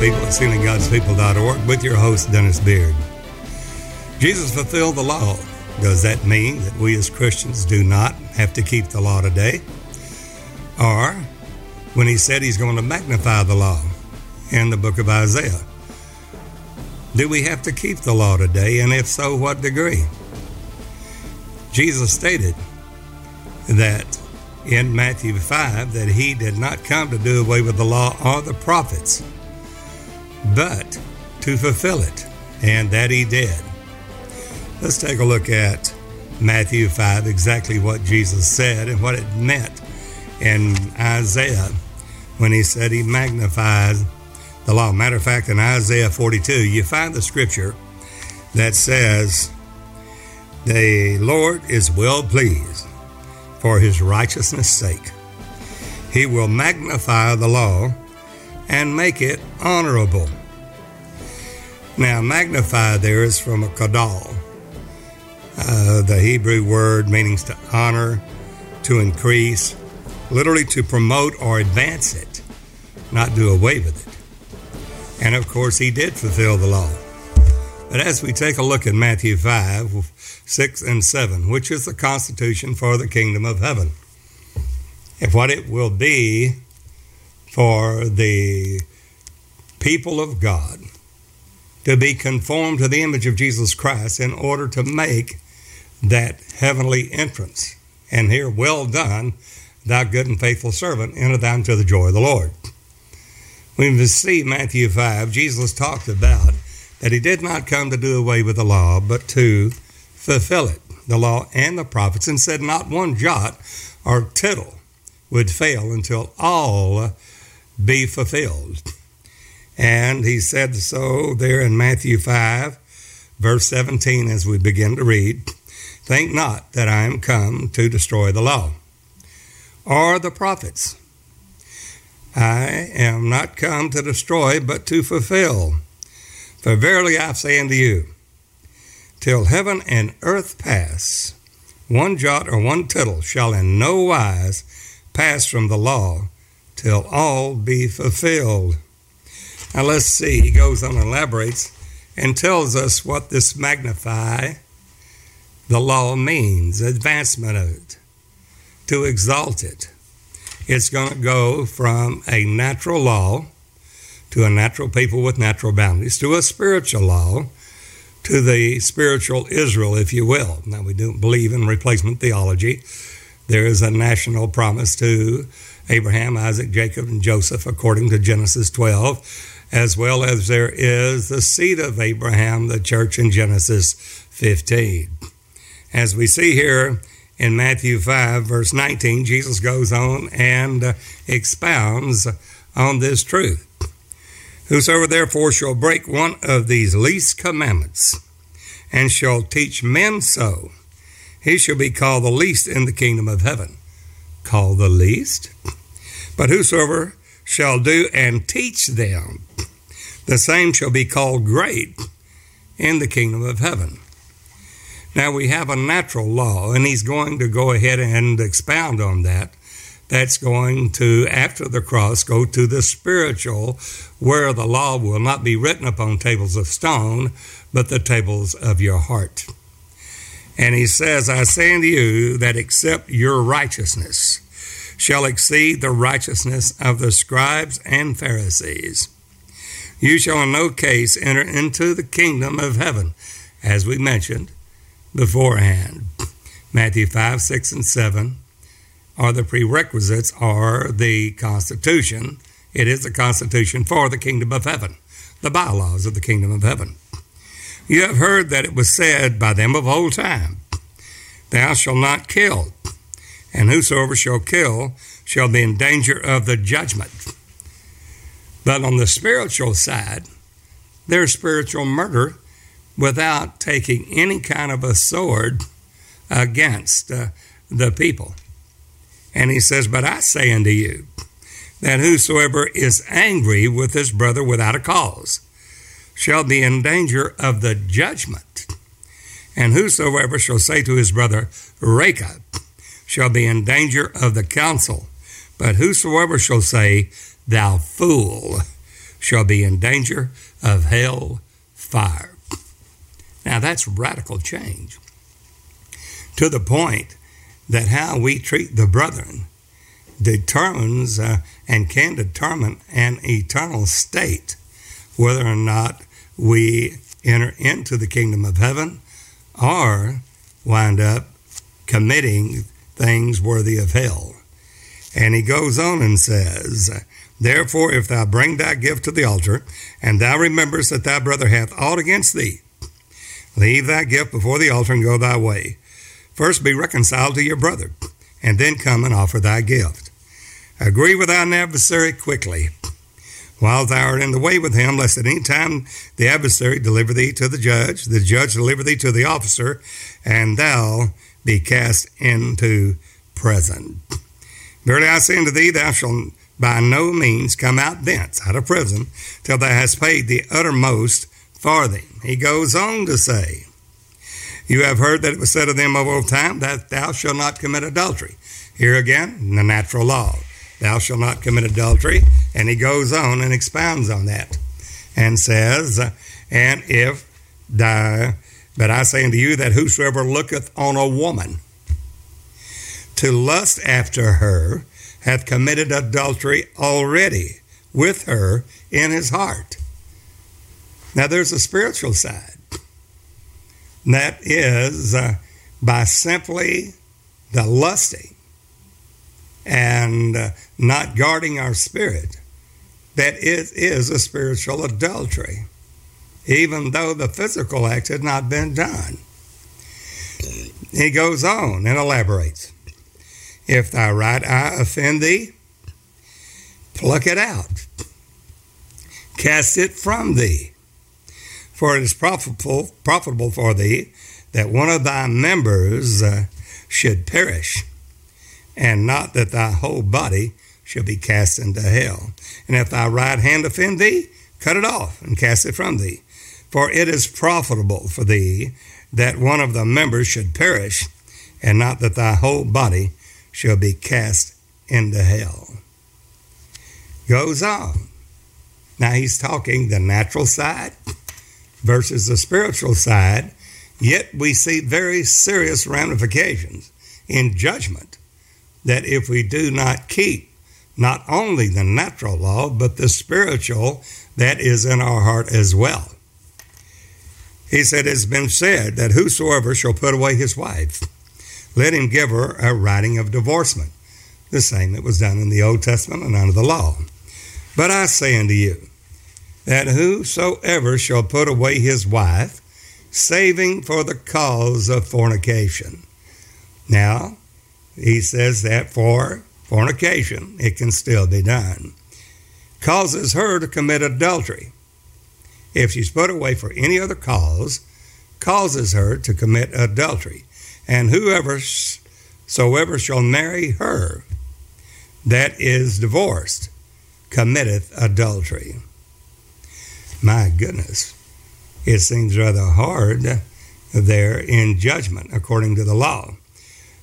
People at SealingGodsPeople.org with your host, Dennis Beard. Jesus fulfilled the law. Does that mean that we as Christians do not have to keep the law today? Or when he said he's going to magnify the law in the book of Isaiah, do we have to keep the law today? And if so, what degree? Jesus stated that in Matthew 5 that he did not come to do away with the law or the prophets, but to fulfill it, and that he did. Let's take a look at Matthew 5, exactly what Jesus said and what it meant in Isaiah when he said he magnified the law. Matter of fact, in Isaiah 42, you find the scripture that says, The Lord is well pleased for his righteousness' sake. He will magnify the law and make it honorable. Now, magnify there is from a kadal, uh, the Hebrew word meaning to honor, to increase, literally to promote or advance it, not do away with it. And of course, he did fulfill the law. But as we take a look at Matthew 5, 6 and 7, which is the constitution for the kingdom of heaven. And what it will be for the people of God to be conformed to the image of Jesus Christ in order to make that heavenly entrance. And here, well done, thou good and faithful servant, enter thou into the joy of the Lord. When we see Matthew 5, Jesus talked about that he did not come to do away with the law, but to fulfill it, the law and the prophets, and said not one jot or tittle would fail until all be fulfilled. And he said so there in Matthew 5, verse 17, as we begin to read Think not that I am come to destroy the law or the prophets. I am not come to destroy, but to fulfill. For verily I say unto you, till heaven and earth pass, one jot or one tittle shall in no wise pass from the law till all be fulfilled. Now let's see, he goes on and elaborates and tells us what this magnify the law means, advancement of it, to exalt it. It's going to go from a natural law to a natural people with natural boundaries to a spiritual law to the spiritual Israel, if you will. Now, we don't believe in replacement theology. There is a national promise to Abraham, Isaac, Jacob, and Joseph, according to Genesis 12, as well as there is the seed of Abraham, the church in Genesis 15. As we see here in Matthew 5, verse 19, Jesus goes on and expounds on this truth. Whosoever therefore shall break one of these least commandments and shall teach men so, he shall be called the least in the kingdom of heaven. Called the least? But whosoever shall do and teach them, the same shall be called great in the kingdom of heaven. Now we have a natural law, and he's going to go ahead and expound on that that's going to, after the cross, go to the spiritual, where the law will not be written upon tables of stone, but the tables of your heart. And he says, I say unto you that except your righteousness shall exceed the righteousness of the scribes and Pharisees, you shall in no case enter into the kingdom of heaven, as we mentioned beforehand. Matthew 5, 6, and 7 are the prerequisites are the Constitution. It is the Constitution for the kingdom of heaven, the bylaws of the kingdom of heaven. You have heard that it was said by them of old time, Thou shalt not kill, and whosoever shall kill shall be in danger of the judgment. But on the spiritual side, there's spiritual murder without taking any kind of a sword against uh, the people. And he says, But I say unto you, that whosoever is angry with his brother without a cause shall be in danger of the judgment. And whosoever shall say to his brother, Raca, shall be in danger of the council. But whosoever shall say, Thou fool, shall be in danger of hell fire. Now that's radical change to the point that how we treat the brethren determines uh, and can determine an eternal state, whether or not we enter into the kingdom of heaven or wind up committing things worthy of hell. And he goes on and says, Therefore, if thou bring thy gift to the altar, and thou rememberest that thy brother hath aught against thee, leave thy gift before the altar and go thy way. First be reconciled to your brother, and then come and offer thy gift. Agree with thine adversary quickly, while thou art in the way with him, lest at any time the adversary deliver thee to the judge, the judge deliver thee to the officer, and thou be cast into prison. Verily I say unto thee, thou shalt by no means come out thence, out of prison, till thou hast paid the uttermost farthing. He goes on to say, You have heard that it was said of them of old time, that thou shalt not commit adultery. Here again, the natural law thou shalt not commit adultery. And he goes on and expounds on that and says, And if thou, but I say unto you that whosoever looketh on a woman to lust after her hath committed adultery already with her in his heart. Now there's a spiritual side. And That is uh, by simply the lusting and uh, not guarding our spirit, that it is a spiritual adultery, even though the physical act had not been done. He goes on and elaborates If thy right eye offend thee, pluck it out, cast it from thee. For it is profitable, profitable for thee that one of thy members uh, should perish and not that thy whole body shall be cast into hell. And if thy right hand offend thee, cut it off and cast it from thee. For it is profitable for thee that one of the members should perish, and not that thy whole body shall be cast into hell. Goes on. Now he's talking the natural side versus the spiritual side, yet we see very serious ramifications in judgment that if we do not keep not only the natural law, but the spiritual that is in our heart as well. He said, It's been said that whosoever shall put away his wife, let him give her a writing of divorcement, the same that was done in the Old Testament and under the law. But I say unto you, that whosoever shall put away his wife, saving for the cause of fornication. Now, he says that for fornication, it can still be done. Causes her to commit adultery. If she's put away for any other cause, causes her to commit adultery. And whoever soever shall marry her that is divorced committeth adultery. My goodness, it seems rather hard there in judgment according to the law.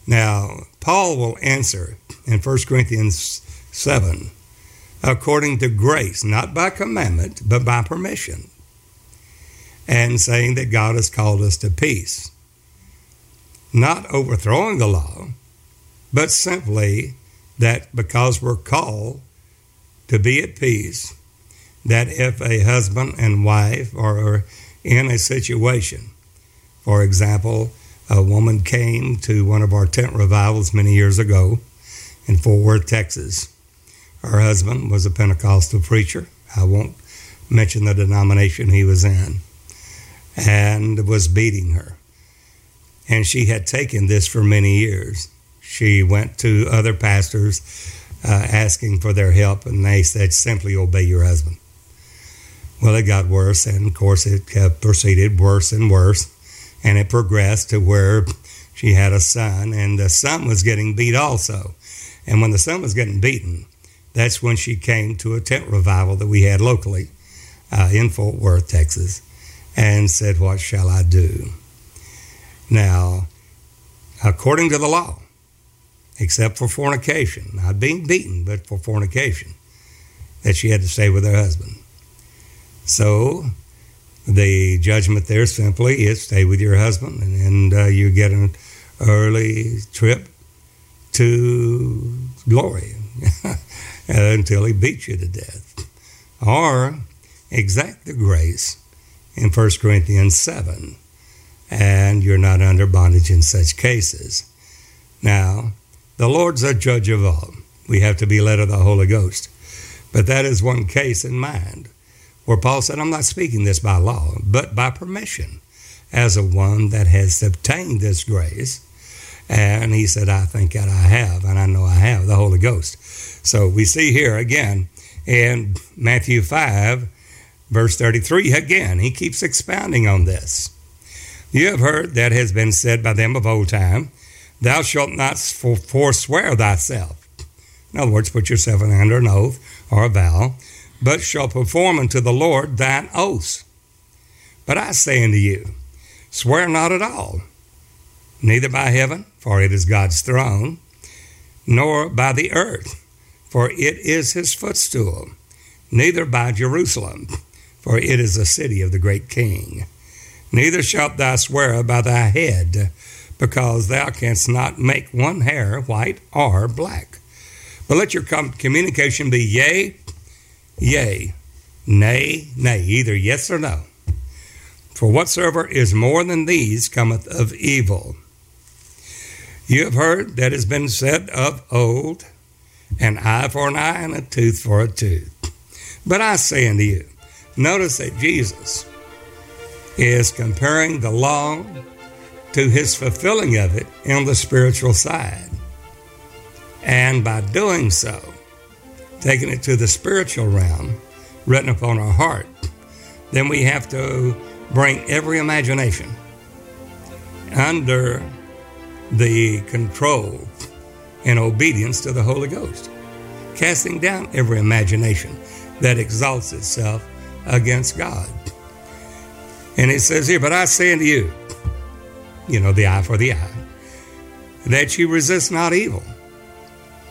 Now, Paul will answer in 1 Corinthians 7 according to grace, not by commandment, but by permission, and saying that God has called us to peace. Not overthrowing the law, but simply that because we're called to be at peace, that if a husband and wife are in a situation, for example, a woman came to one of our tent revivals many years ago in Fort Worth, Texas. Her husband was a Pentecostal preacher. I won't mention the denomination he was in, and was beating her. And she had taken this for many years. She went to other pastors uh, asking for their help, and they said, simply obey your husband. Well, it got worse, and of course, it proceeded worse and worse and it progressed to where she had a son, and the son was getting beat also. And when the son was getting beaten, that's when she came to a tent revival that we had locally uh, in Fort Worth, Texas, and said, What shall I do? Now, according to the law, except for fornication, not being beaten, but for fornication, that she had to stay with her husband. So the judgment there simply is stay with your husband and, and uh, you get an early trip to glory until he beats you to death. Or exact the grace in 1 Corinthians 7, and you're not under bondage in such cases. Now, the Lord's a judge of all. We have to be led of the Holy Ghost. But that is one case in mind where Paul said, I'm not speaking this by law, but by permission, as a one that has obtained this grace. And he said, I think that I have, and I know I have the Holy Ghost. So we see here again in Matthew 5, verse 33, again, he keeps expounding on this. You have heard that has been said by them of old time, Thou shalt not forswear thyself. In other words, put yourself under an oath or a vow but shall perform unto the Lord thine oaths. But I say unto you, swear not at all, neither by heaven, for it is God's throne, nor by the earth, for it is his footstool, neither by Jerusalem, for it is the city of the great king. Neither shalt thou swear by thy head, because thou canst not make one hair white or black. But let your communication be yea yea, nay, nay, either yes or no. For whatsoever is more than these cometh of evil. You have heard that has been said of old, an eye for an eye and a tooth for a tooth. But I say unto you, notice that Jesus is comparing the law to his fulfilling of it on the spiritual side. And by doing so, taking it to the spiritual realm, written upon our heart, then we have to bring every imagination under the control and obedience to the Holy Ghost, casting down every imagination that exalts itself against God. And it says here, But I say unto you, you know, the eye for the eye, that you resist not evil.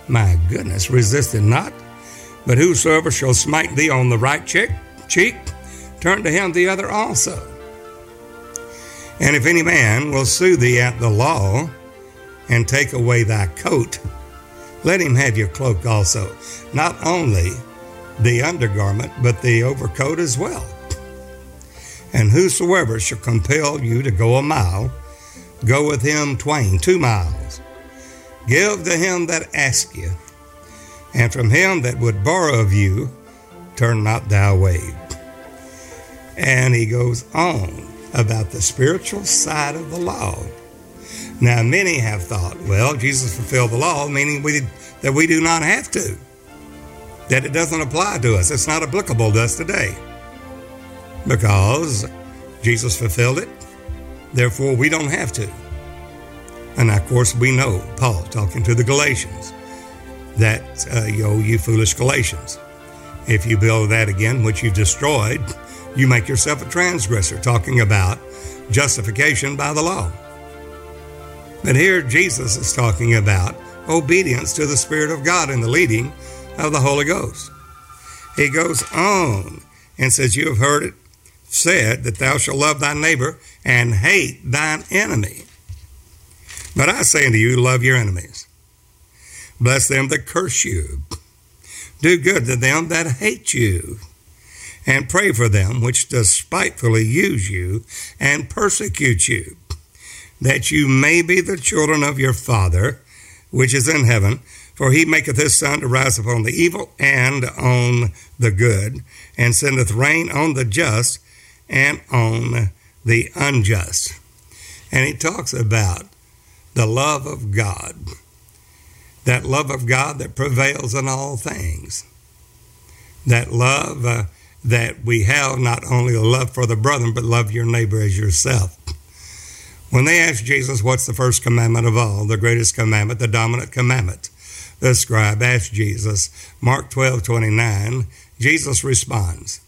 My goodness, resist it not but whosoever shall smite thee on the right cheek, cheek, turn to him the other also. And if any man will sue thee at the law, and take away thy coat, let him have your cloak also, not only the undergarment, but the overcoat as well. And whosoever shall compel you to go a mile, go with him twain, two miles. Give to him that ask you and from him that would borrow of you, turn not thou away. And he goes on about the spiritual side of the law. Now, many have thought, well, Jesus fulfilled the law, meaning we, that we do not have to, that it doesn't apply to us. It's not applicable to us today because Jesus fulfilled it, therefore we don't have to. And of course, we know Paul talking to the Galatians that, uh, yo, you foolish Galatians. If you build that again, which you've destroyed, you make yourself a transgressor, talking about justification by the law. But here Jesus is talking about obedience to the Spirit of God and the leading of the Holy Ghost. He goes on and says, You have heard it said that thou shalt love thy neighbor and hate thine enemy. But I say unto you, love your enemies. Bless them that curse you. Do good to them that hate you. And pray for them which despitefully use you and persecute you, that you may be the children of your Father which is in heaven. For he maketh his sun to rise upon the evil and on the good, and sendeth rain on the just and on the unjust. And he talks about the love of God that love of God that prevails in all things. That love uh, that we have, not only a love for the brethren, but love your neighbor as yourself. When they asked Jesus, What's the first commandment of all? The greatest commandment, the dominant commandment. The scribe asked Jesus, Mark 12 29, Jesus responds,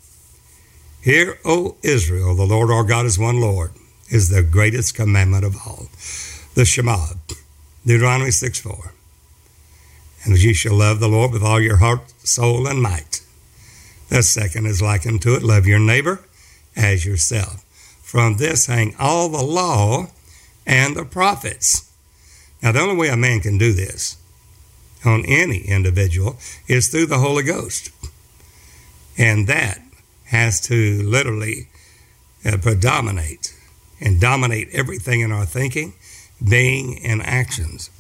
Hear, O Israel, the Lord our God is one Lord, is the greatest commandment of all. The Shema, Deuteronomy 6 4 and ye shall love the Lord with all your heart, soul, and might. The second is likened to it love your neighbor as yourself. From this hang all the law and the prophets. Now, the only way a man can do this on any individual is through the Holy Ghost. And that has to literally uh, predominate and dominate everything in our thinking, being, and actions.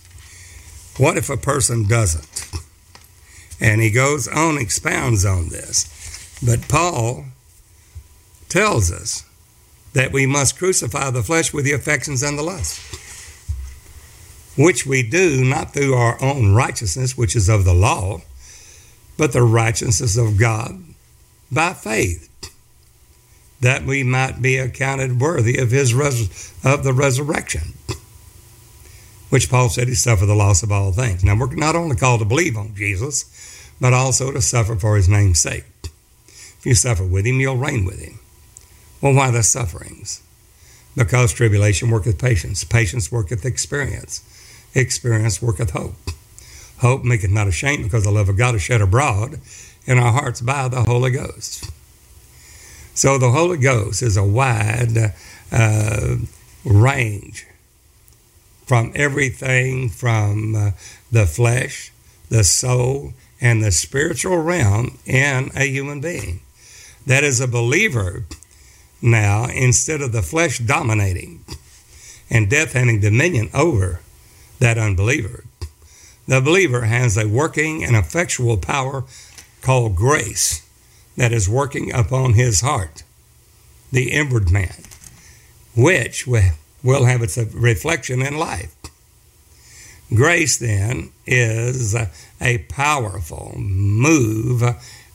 What if a person doesn't? And he goes on, expounds on this. But Paul tells us that we must crucify the flesh with the affections and the lust, which we do not through our own righteousness, which is of the law, but the righteousness of God by faith, that we might be accounted worthy of his res- of the resurrection, which Paul said he suffered the loss of all things. Now we're not only called to believe on Jesus, but also to suffer for his name's sake. If you suffer with him, you'll reign with him. Well, why the sufferings? Because tribulation worketh patience, patience worketh experience, experience worketh hope. Hope maketh not ashamed, because the love of God is shed abroad in our hearts by the Holy Ghost. So the Holy Ghost is a wide uh, range from everything from uh, the flesh, the soul, and the spiritual realm in a human being. That is a believer now instead of the flesh dominating and death having dominion over that unbeliever. The believer has a working and effectual power called grace that is working upon his heart, the inward man, which will have its reflection in life. Grace, then, is a powerful move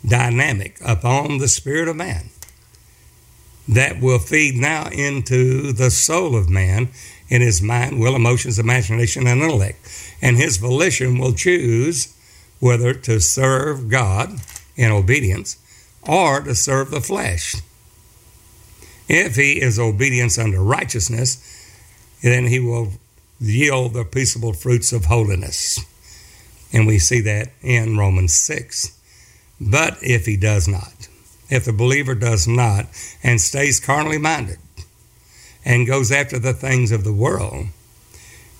dynamic upon the spirit of man that will feed now into the soul of man in his mind, will, emotions, imagination, and intellect. And his volition will choose whether to serve God in obedience or to serve the flesh. If he is obedience unto righteousness, then he will yield the peaceable fruits of holiness. And we see that in Romans 6. But if he does not, if the believer does not and stays carnally minded and goes after the things of the world,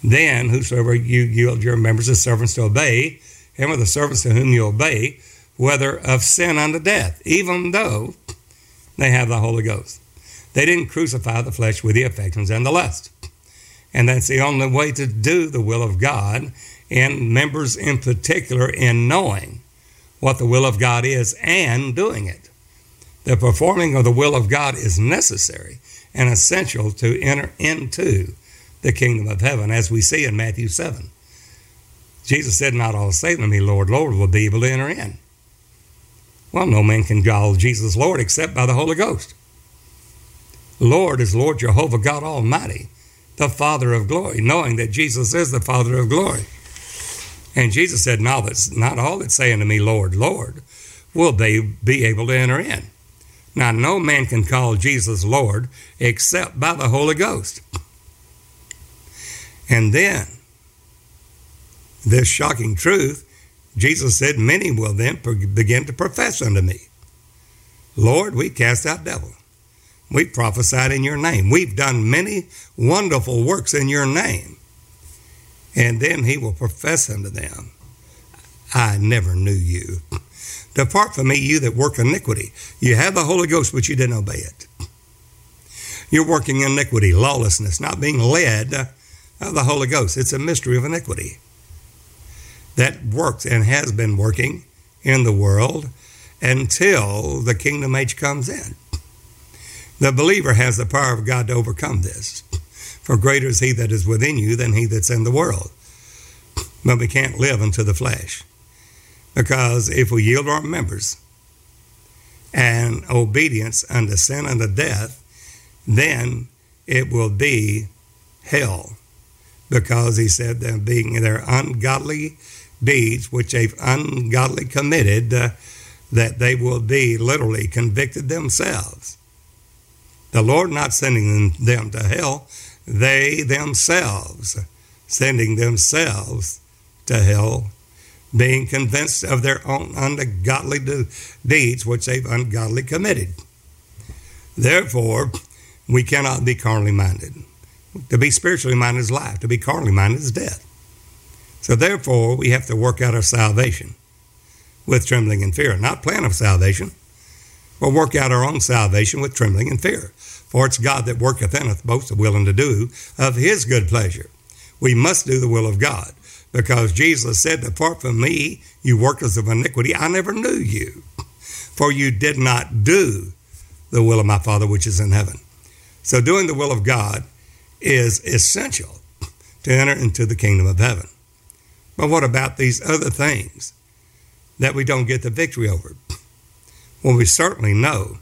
then whosoever you yield your members as servants to obey, him are the servants to whom you obey, whether of sin unto death, even though they have the Holy Ghost. They didn't crucify the flesh with the affections and the lust. And that's the only way to do the will of God, and members in particular in knowing what the will of God is and doing it. The performing of the will of God is necessary and essential to enter into the kingdom of heaven, as we see in Matthew 7. Jesus said, Not all say to me, Lord, Lord, will be able to enter in. Well, no man can call Jesus Lord except by the Holy Ghost. Lord is Lord Jehovah God Almighty, the Father of glory, knowing that Jesus is the Father of glory. And Jesus said, Not, not all that say unto me, Lord, Lord, will they be able to enter in. Now, no man can call Jesus Lord except by the Holy Ghost. And then, this shocking truth, Jesus said, Many will then begin to profess unto me, Lord, we cast out devils. We prophesied in your name. We've done many wonderful works in your name. And then he will profess unto them, I never knew you. Depart from me, you that work iniquity. You have the Holy Ghost, but you didn't obey it. You're working iniquity, lawlessness, not being led of the Holy Ghost. It's a mystery of iniquity that works and has been working in the world until the kingdom age comes in. The believer has the power of God to overcome this. For greater is he that is within you than he that's in the world. But we can't live unto the flesh. Because if we yield our members and obedience unto sin and unto death, then it will be hell. Because he said that being their ungodly deeds, which they've ungodly committed, uh, that they will be literally convicted themselves. The Lord not sending them to hell, they themselves sending themselves to hell being convinced of their own ungodly deeds which they've ungodly committed. Therefore, we cannot be carnally minded. To be spiritually minded is life, to be carnally minded is death. So, therefore, we have to work out our salvation with trembling and fear. Not plan of salvation, but work out our own salvation with trembling and fear. For it's God that worketh in us both to will and to do of his good pleasure. We must do the will of God because Jesus said, Apart from me, you workers of iniquity, I never knew you. For you did not do the will of my Father which is in heaven. So, doing the will of God is essential to enter into the kingdom of heaven. But what about these other things that we don't get the victory over? Well, we certainly know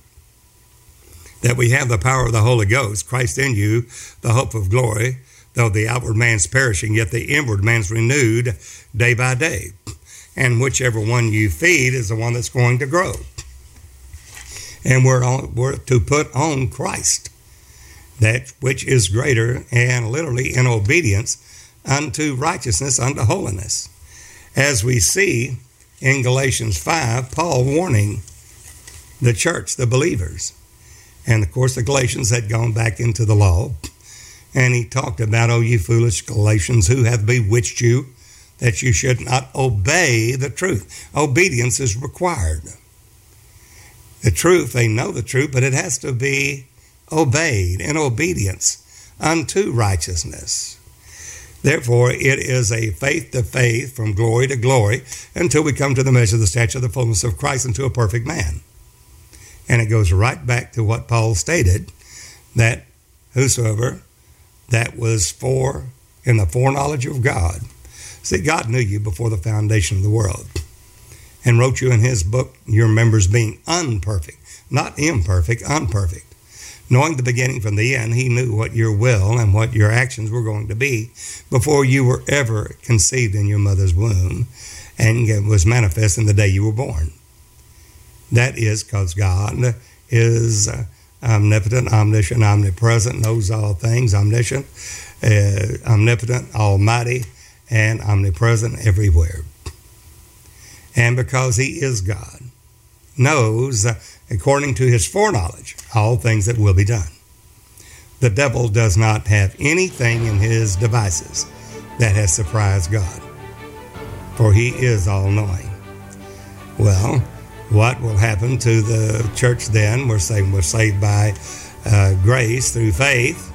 that we have the power of the Holy Ghost, Christ in you, the hope of glory, though the outward man's perishing, yet the inward man's renewed day by day. And whichever one you feed is the one that's going to grow. And we're, on, we're to put on Christ, that which is greater and literally in obedience unto righteousness, unto holiness. As we see in Galatians 5, Paul warning the church, the believers. And of course, the Galatians had gone back into the law. And he talked about, Oh, you foolish Galatians, who have bewitched you that you should not obey the truth. Obedience is required. The truth, they know the truth, but it has to be obeyed in obedience unto righteousness. Therefore, it is a faith to faith from glory to glory until we come to the measure of the stature of the fullness of Christ into a perfect man. And it goes right back to what Paul stated that whosoever that was for in the foreknowledge of God. See, God knew you before the foundation of the world and wrote you in his book, your members being unperfect, not imperfect, unperfect. Knowing the beginning from the end, he knew what your will and what your actions were going to be before you were ever conceived in your mother's womb and was manifest in the day you were born. That is because God is omnipotent, omniscient, omnipresent, knows all things, omniscient, uh, omnipotent, almighty, and omnipresent everywhere. And because he is God, knows, according to his foreknowledge, all things that will be done. The devil does not have anything in his devices that has surprised God, for he is all knowing. Well, what will happen to the church then? We're saying we're saved by uh, grace through faith,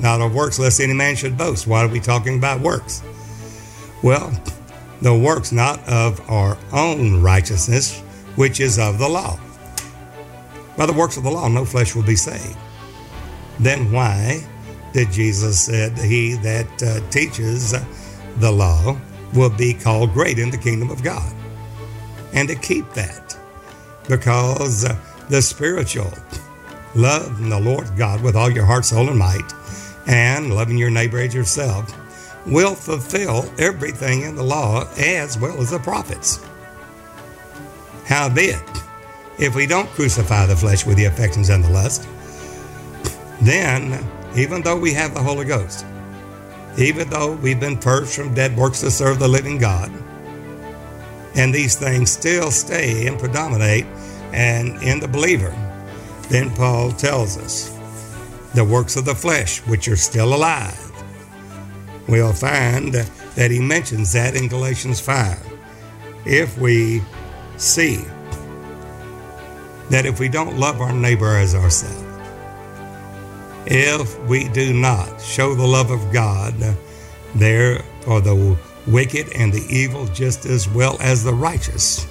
not of works, lest any man should boast. Why are we talking about works? Well, the works not of our own righteousness, which is of the law. By the works of the law, no flesh will be saved. Then why did Jesus said he that uh, teaches the law will be called great in the kingdom of God? And to keep that because uh, the spiritual love the Lord God with all your heart, soul, and might, and loving your neighbor as yourself will fulfill everything in the law as well as the prophets. Howbeit, if we don't crucify the flesh with the affections and the lust, then even though we have the Holy Ghost, even though we've been purged from dead works to serve the living God, and these things still stay and predominate and in the believer, then Paul tells us the works of the flesh, which are still alive. We'll find that he mentions that in Galatians 5. If we see that if we don't love our neighbor as ourselves, if we do not show the love of God, there are the wicked and the evil just as well as the righteous.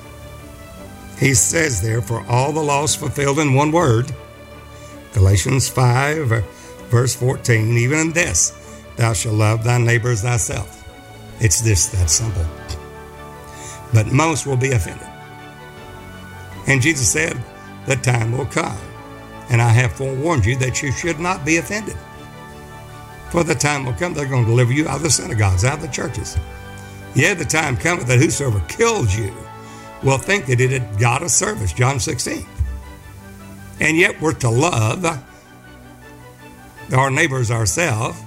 He says there, for all the laws fulfilled in one word, Galatians 5, verse 14, even in this, thou shalt love thy neighbor as thyself. It's this that simple. But most will be offended. And Jesus said, The time will come, and I have forewarned you that you should not be offended. For the time will come, they're going to deliver you out of the synagogues, out of the churches. Yet the time cometh that whosoever kills you will think that it had got a service, John 16. And yet we're to love our neighbors ourselves,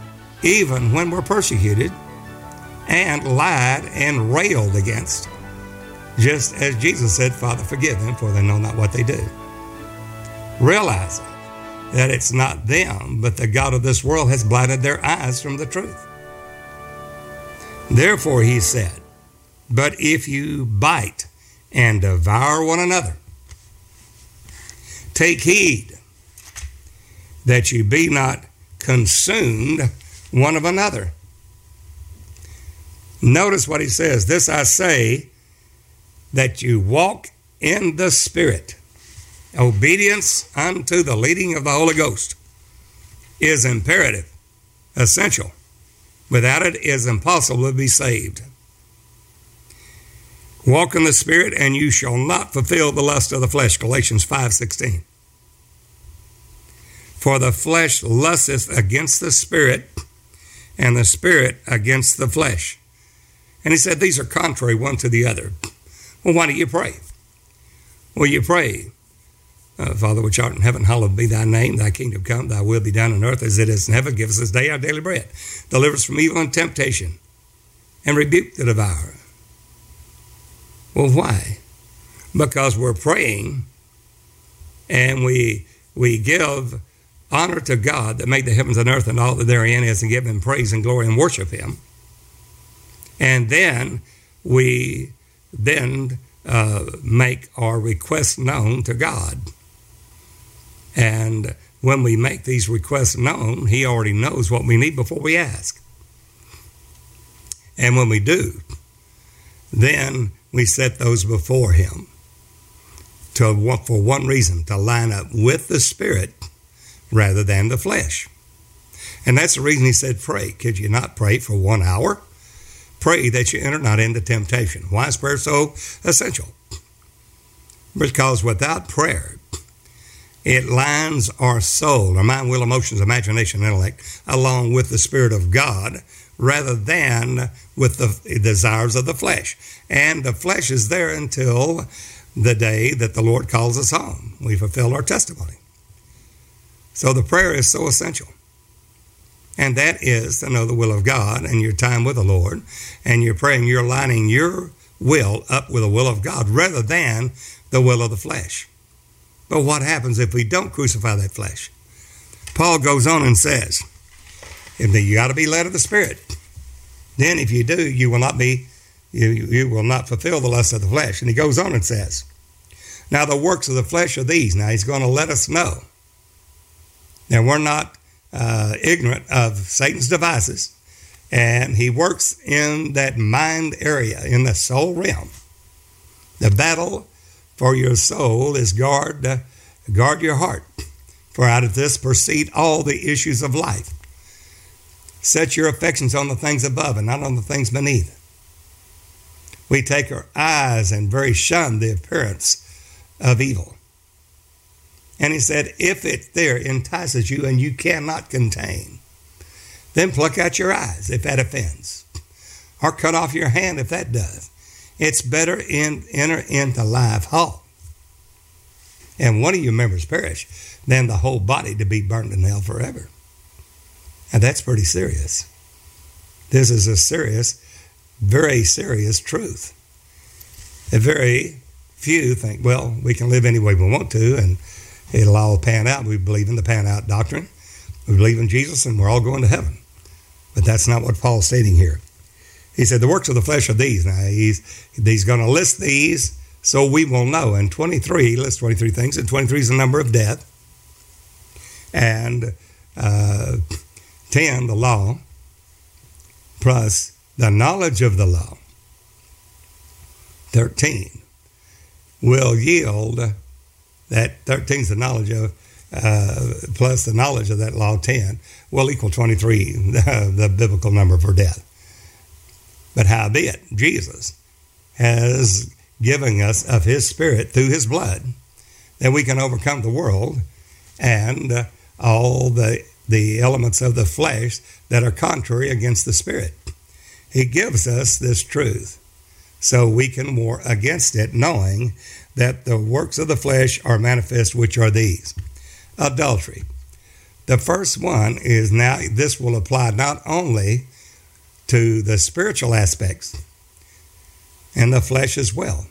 even when we're persecuted and lied and railed against. just as Jesus said, Father, forgive them, for they know not what they do. Realizing that it's not them, but the God of this world has blinded their eyes from the truth. Therefore, he said, But if you bite and devour one another, take heed that you be not consumed one of another. Notice what he says This I say, that you walk in the Spirit. Obedience unto the leading of the Holy Ghost is imperative, essential. Without it, it is impossible to be saved. Walk in the Spirit, and you shall not fulfill the lust of the flesh. Galatians 5:16. For the flesh lusteth against the Spirit, and the Spirit against the flesh. And he said these are contrary one to the other. Well, why do you pray? Well, you pray, uh, Father which art in heaven, hallowed be thy name, thy kingdom come, thy will be done on earth as it is in heaven. Give us this day our daily bread. Deliver us from evil and temptation, and rebuke the devourer. Well, why? Because we're praying and we we give honor to God that made the heavens and earth and all that therein is, and give him praise and glory and worship him. And then we then uh, make our request known to God. And when we make these requests known, He already knows what we need before we ask. And when we do, then we set those before Him to for one reason to line up with the Spirit rather than the flesh. And that's the reason He said, Pray. Could you not pray for one hour? Pray that you enter not into temptation. Why is prayer so essential? Because without prayer, it lines our soul, our mind, will, emotions, imagination, intellect, along with the Spirit of God, rather than with the desires of the flesh. And the flesh is there until the day that the Lord calls us home. We fulfill our testimony. So the prayer is so essential. And that is to know the will of God and your time with the Lord. And you're praying, you're lining your will up with the will of God rather than the will of the flesh. But what happens if we don't crucify that flesh? Paul goes on and says, "If you got to be led of the Spirit. Then if you do, you will not be, you, you will not fulfill the lust of the flesh. And he goes on and says, Now the works of the flesh are these. Now he's going to let us know. Now we're not uh, ignorant of Satan's devices, and he works in that mind area, in the soul realm. The battle for your soul is guard, guard your heart, for out of this proceed all the issues of life. Set your affections on the things above and not on the things beneath. We take our eyes and very shun the appearance of evil. And he said, If it there entices you and you cannot contain, then pluck out your eyes if that offends, or cut off your hand if that does. It's better in enter into life whole, and one of your members perish, than the whole body to be burned in hell forever. And that's pretty serious. This is a serious, very serious truth. A very few think, well, we can live any way we want to, and it'll all pan out. We believe in the pan out doctrine. We believe in Jesus and we're all going to heaven. But that's not what Paul's stating here. He said, The works of the flesh are these. Now, he's, he's going to list these so we will know. And 23, he lists 23 things, and 23 is the number of death. And uh, 10, the law, plus the knowledge of the law. 13 will yield that 13 is the knowledge of, uh, plus the knowledge of that law 10 will equal 23, the, the biblical number for death. But howbeit, Jesus has given us of his spirit through his blood that we can overcome the world and uh, all the, the elements of the flesh that are contrary against the spirit. He gives us this truth so we can war against it, knowing that the works of the flesh are manifest, which are these adultery. The first one is now, this will apply not only to the spiritual aspects and the flesh as well.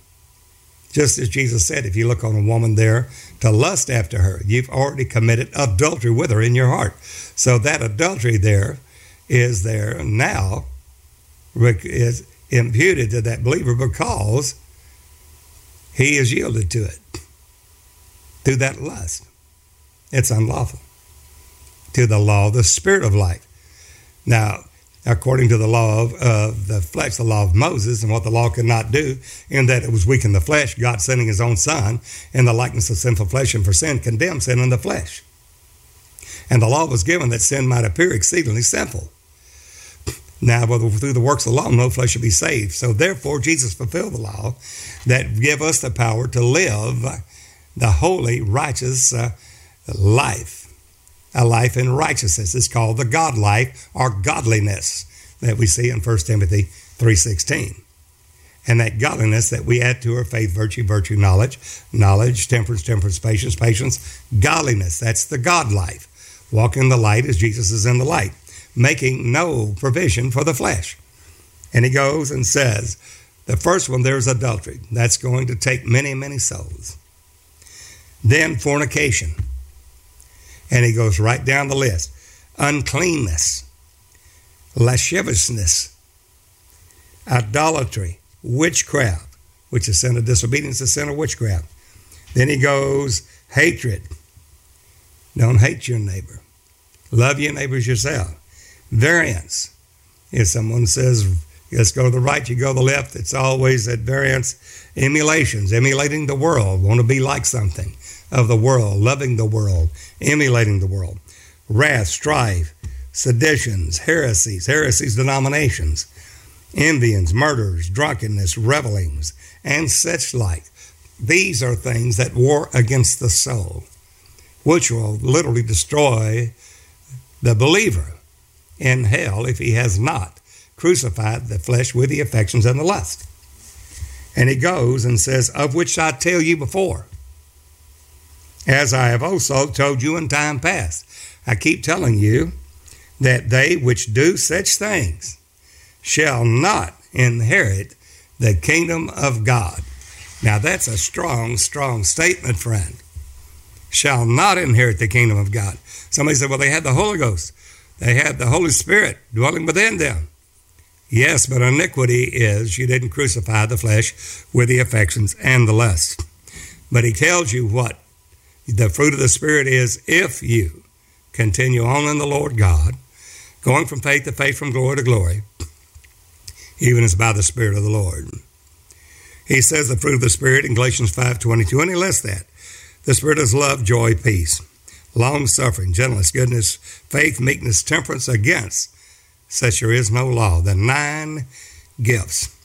Just as Jesus said, if you look on a woman there to lust after her, you've already committed adultery with her in your heart. So that adultery there is there now, is imputed to that believer because he is yielded to it through that lust. It's unlawful to the law the spirit of life. Now, according to the law of, of the flesh, the law of Moses, and what the law could not do, in that it was weak in the flesh, God sending his own Son in the likeness of sinful flesh, and for sin condemned sin in the flesh. And the law was given that sin might appear exceedingly sinful. Now, through the works of the law, no flesh should be saved. So, therefore, Jesus fulfilled the law that give us the power to live the holy, righteous uh, life a life in righteousness. It's called the God life or godliness that we see in 1 Timothy 3.16. And that godliness that we add to our faith, virtue, virtue, knowledge, knowledge, temperance, temperance, patience, patience, godliness. That's the God life. Walk in the light as Jesus is in the light, making no provision for the flesh. And he goes and says, the first one, there's adultery. That's going to take many, many souls. Then fornication. And he goes right down the list uncleanness, lasciviousness, idolatry, witchcraft, which is sin of disobedience, is sin of witchcraft. Then he goes hatred. Don't hate your neighbor. Love your neighbors yourself. Variance. If someone says, let's go to the right, you go to the left, it's always at variance. Emulations, emulating the world, want to be like something of the world, loving the world, emulating the world. Wrath, strife, seditions, heresies, heresies, denominations, envyings, murders, drunkenness, revelings, and such like. These are things that war against the soul, which will literally destroy the believer in hell if he has not crucified the flesh with the affections and the lust. And he goes and says, Of which I tell you before, as I have also told you in time past. I keep telling you that they which do such things shall not inherit the kingdom of God. Now that's a strong, strong statement, friend. Shall not inherit the kingdom of God. Somebody said, well, they had the Holy Ghost. They had the Holy Spirit dwelling within them. Yes, but iniquity is you didn't crucify the flesh with the affections and the lust. But he tells you what the fruit of the Spirit is if you continue on in the Lord God, going from faith to faith, from glory to glory, even as by the Spirit of the Lord. He says the fruit of the Spirit in Galatians 5.22, and he lists that. The Spirit is love, joy, peace, long suffering, gentleness, goodness, faith, meekness, temperance. Against such there is no law. The nine gifts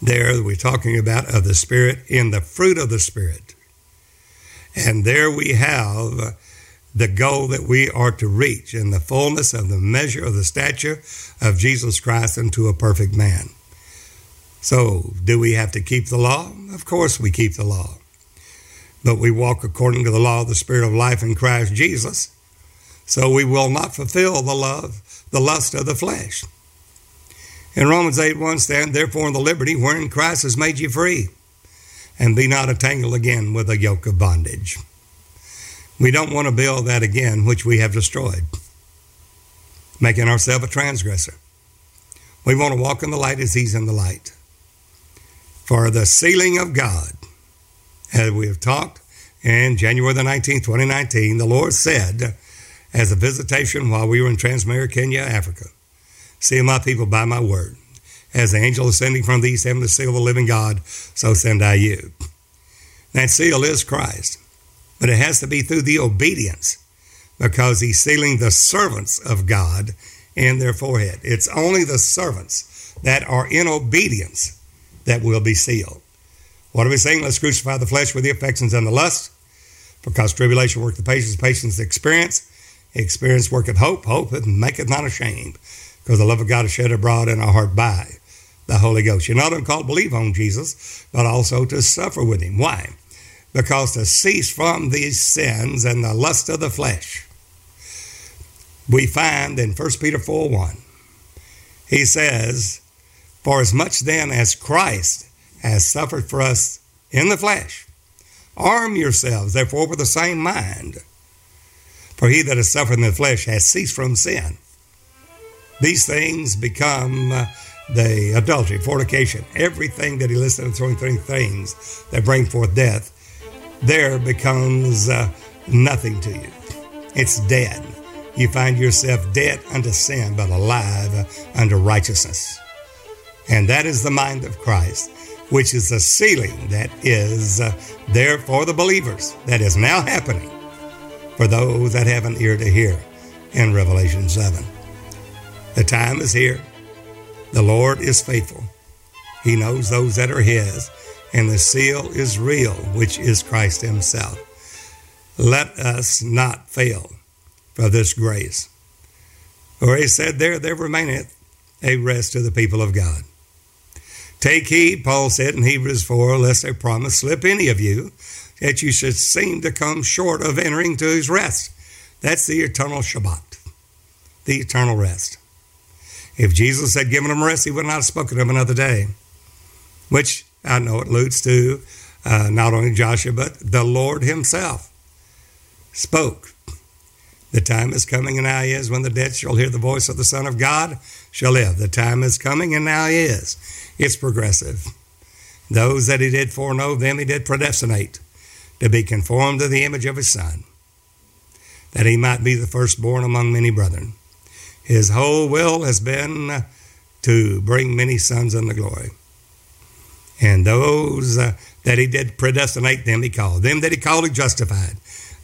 there we're talking about of the Spirit in the fruit of the Spirit. And there we have the goal that we are to reach in the fullness of the measure of the stature of Jesus Christ unto a perfect man. So, do we have to keep the law? Of course, we keep the law. But we walk according to the law of the Spirit of life in Christ Jesus. So we will not fulfill the love, the lust of the flesh. In Romans 8 1 stand, therefore in the liberty wherein Christ has made you free and be not entangled again with a yoke of bondage. We don't want to build that again which we have destroyed, making ourselves a transgressor. We want to walk in the light as He's in the light. For the sealing of God, as we have talked in January the 19th, 2019, the Lord said, as a visitation while we were in Transmara, Kenya, Africa, See my people by my word. As the angel ascending from the east heaven to seal of the living God, so send I you. That seal is Christ, but it has to be through the obedience because he's sealing the servants of God in their forehead. It's only the servants that are in obedience that will be sealed. What are we saying? Let's crucify the flesh with the affections and the lust, because tribulation worketh the patience, patience the experience, experience worketh hope, hope maketh not ashamed, because the love of God is shed abroad in our heart by the Holy Ghost. You're not only called to believe on Jesus, but also to suffer with him. Why? Because to cease from these sins and the lust of the flesh. We find in 1 Peter 4 1, he says, For as much then as Christ has suffered for us in the flesh. Arm yourselves, therefore, with the same mind. For he that has suffered in the flesh has ceased from sin. These things become the adultery, fornication, everything that he listed and throwing three things that bring forth death, there becomes uh, nothing to you. It's dead. You find yourself dead unto sin, but alive unto righteousness. And that is the mind of Christ, which is a sealing that is uh, there for the believers, that is now happening for those that have an ear to hear in Revelation 7. The time is here. The Lord is faithful. He knows those that are His, and the seal is real, which is Christ Himself. Let us not fail for this grace. For He said, There, there remaineth a rest to the people of God. Take heed, Paul said in Hebrews 4, lest a promise slip any of you, that you should seem to come short of entering to his rest. That's the eternal Shabbat, the eternal rest. If Jesus had given them rest, he would not have spoken to of another day, which I know it alludes to uh, not only Joshua, but the Lord himself spoke. The time is coming and now is when the dead shall hear the voice of the Son of God shall live. The time is coming and now is. It's progressive. Those that he did foreknow, them he did predestinate to be conformed to the image of his Son, that he might be the firstborn among many brethren. His whole will has been to bring many sons unto glory. And those uh, that he did predestinate, them he called. Them that he called, he justified.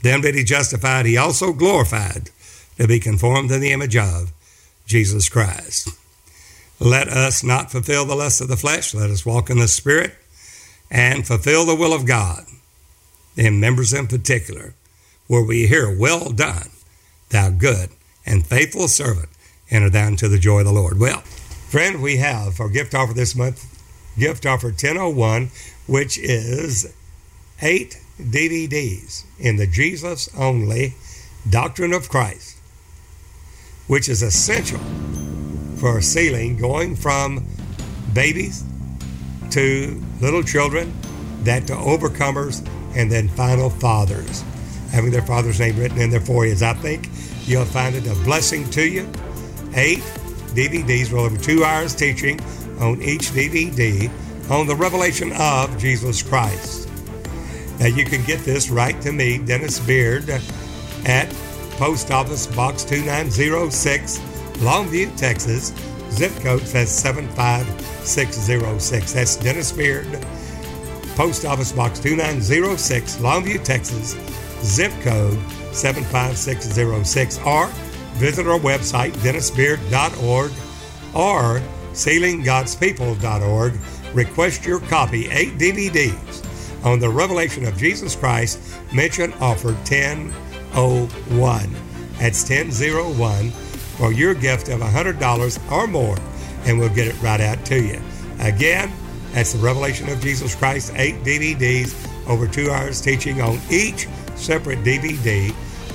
Them that he justified, he also glorified to be conformed to the image of Jesus Christ. Let us not fulfill the lust of the flesh. Let us walk in the Spirit and fulfill the will of God. And members in particular, where we hear, Well done, thou good and faithful servant, enter thou into the joy of the Lord. Well, friend, we have our gift offer this month, gift offer 1001, which is eight DVDs in the Jesus only Doctrine of Christ, which is essential for sealing, going from babies to little children, that to overcomers, and then final fathers, having their father's name written in their foreheads. I think you'll find it a blessing to you. Eight DVDs, well over two hours teaching on each DVD on the revelation of Jesus Christ. Now you can get this right to me, Dennis Beard, at Post Office Box 2906 Longview, Texas. Zip code says 75606. That's Dennis Beard, Post Office Box 2906, Longview, Texas. Zip code 75606. Or visit our website, dennisbeard.org or sealinggodspeople.org. Request your copy, eight DVDs on the revelation of Jesus Christ. Mention offer 1001. That's 1001 for your gift of $100 or more, and we'll get it right out to you. Again, that's the Revelation of Jesus Christ, eight DVDs, over two hours teaching on each separate DVD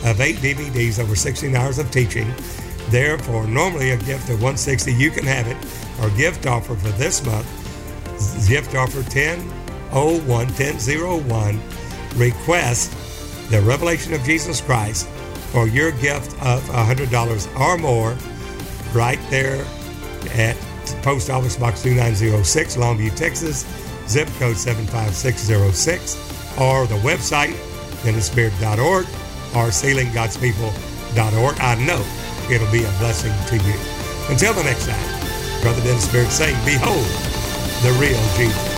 of eight DVDs, over 16 hours of teaching. Therefore, normally a gift of 160, you can have it. Our gift offer for this month, gift offer 1001, 1001, request the Revelation of Jesus Christ for your gift of $100 or more right there at Post Office Box 2906, Longview, Texas, zip code 75606, or the website, dennisbeard.org or sealinggodspeople.org. I know it'll be a blessing to you. Until the next time, Brother Dennis Beard saying, Behold the real Jesus.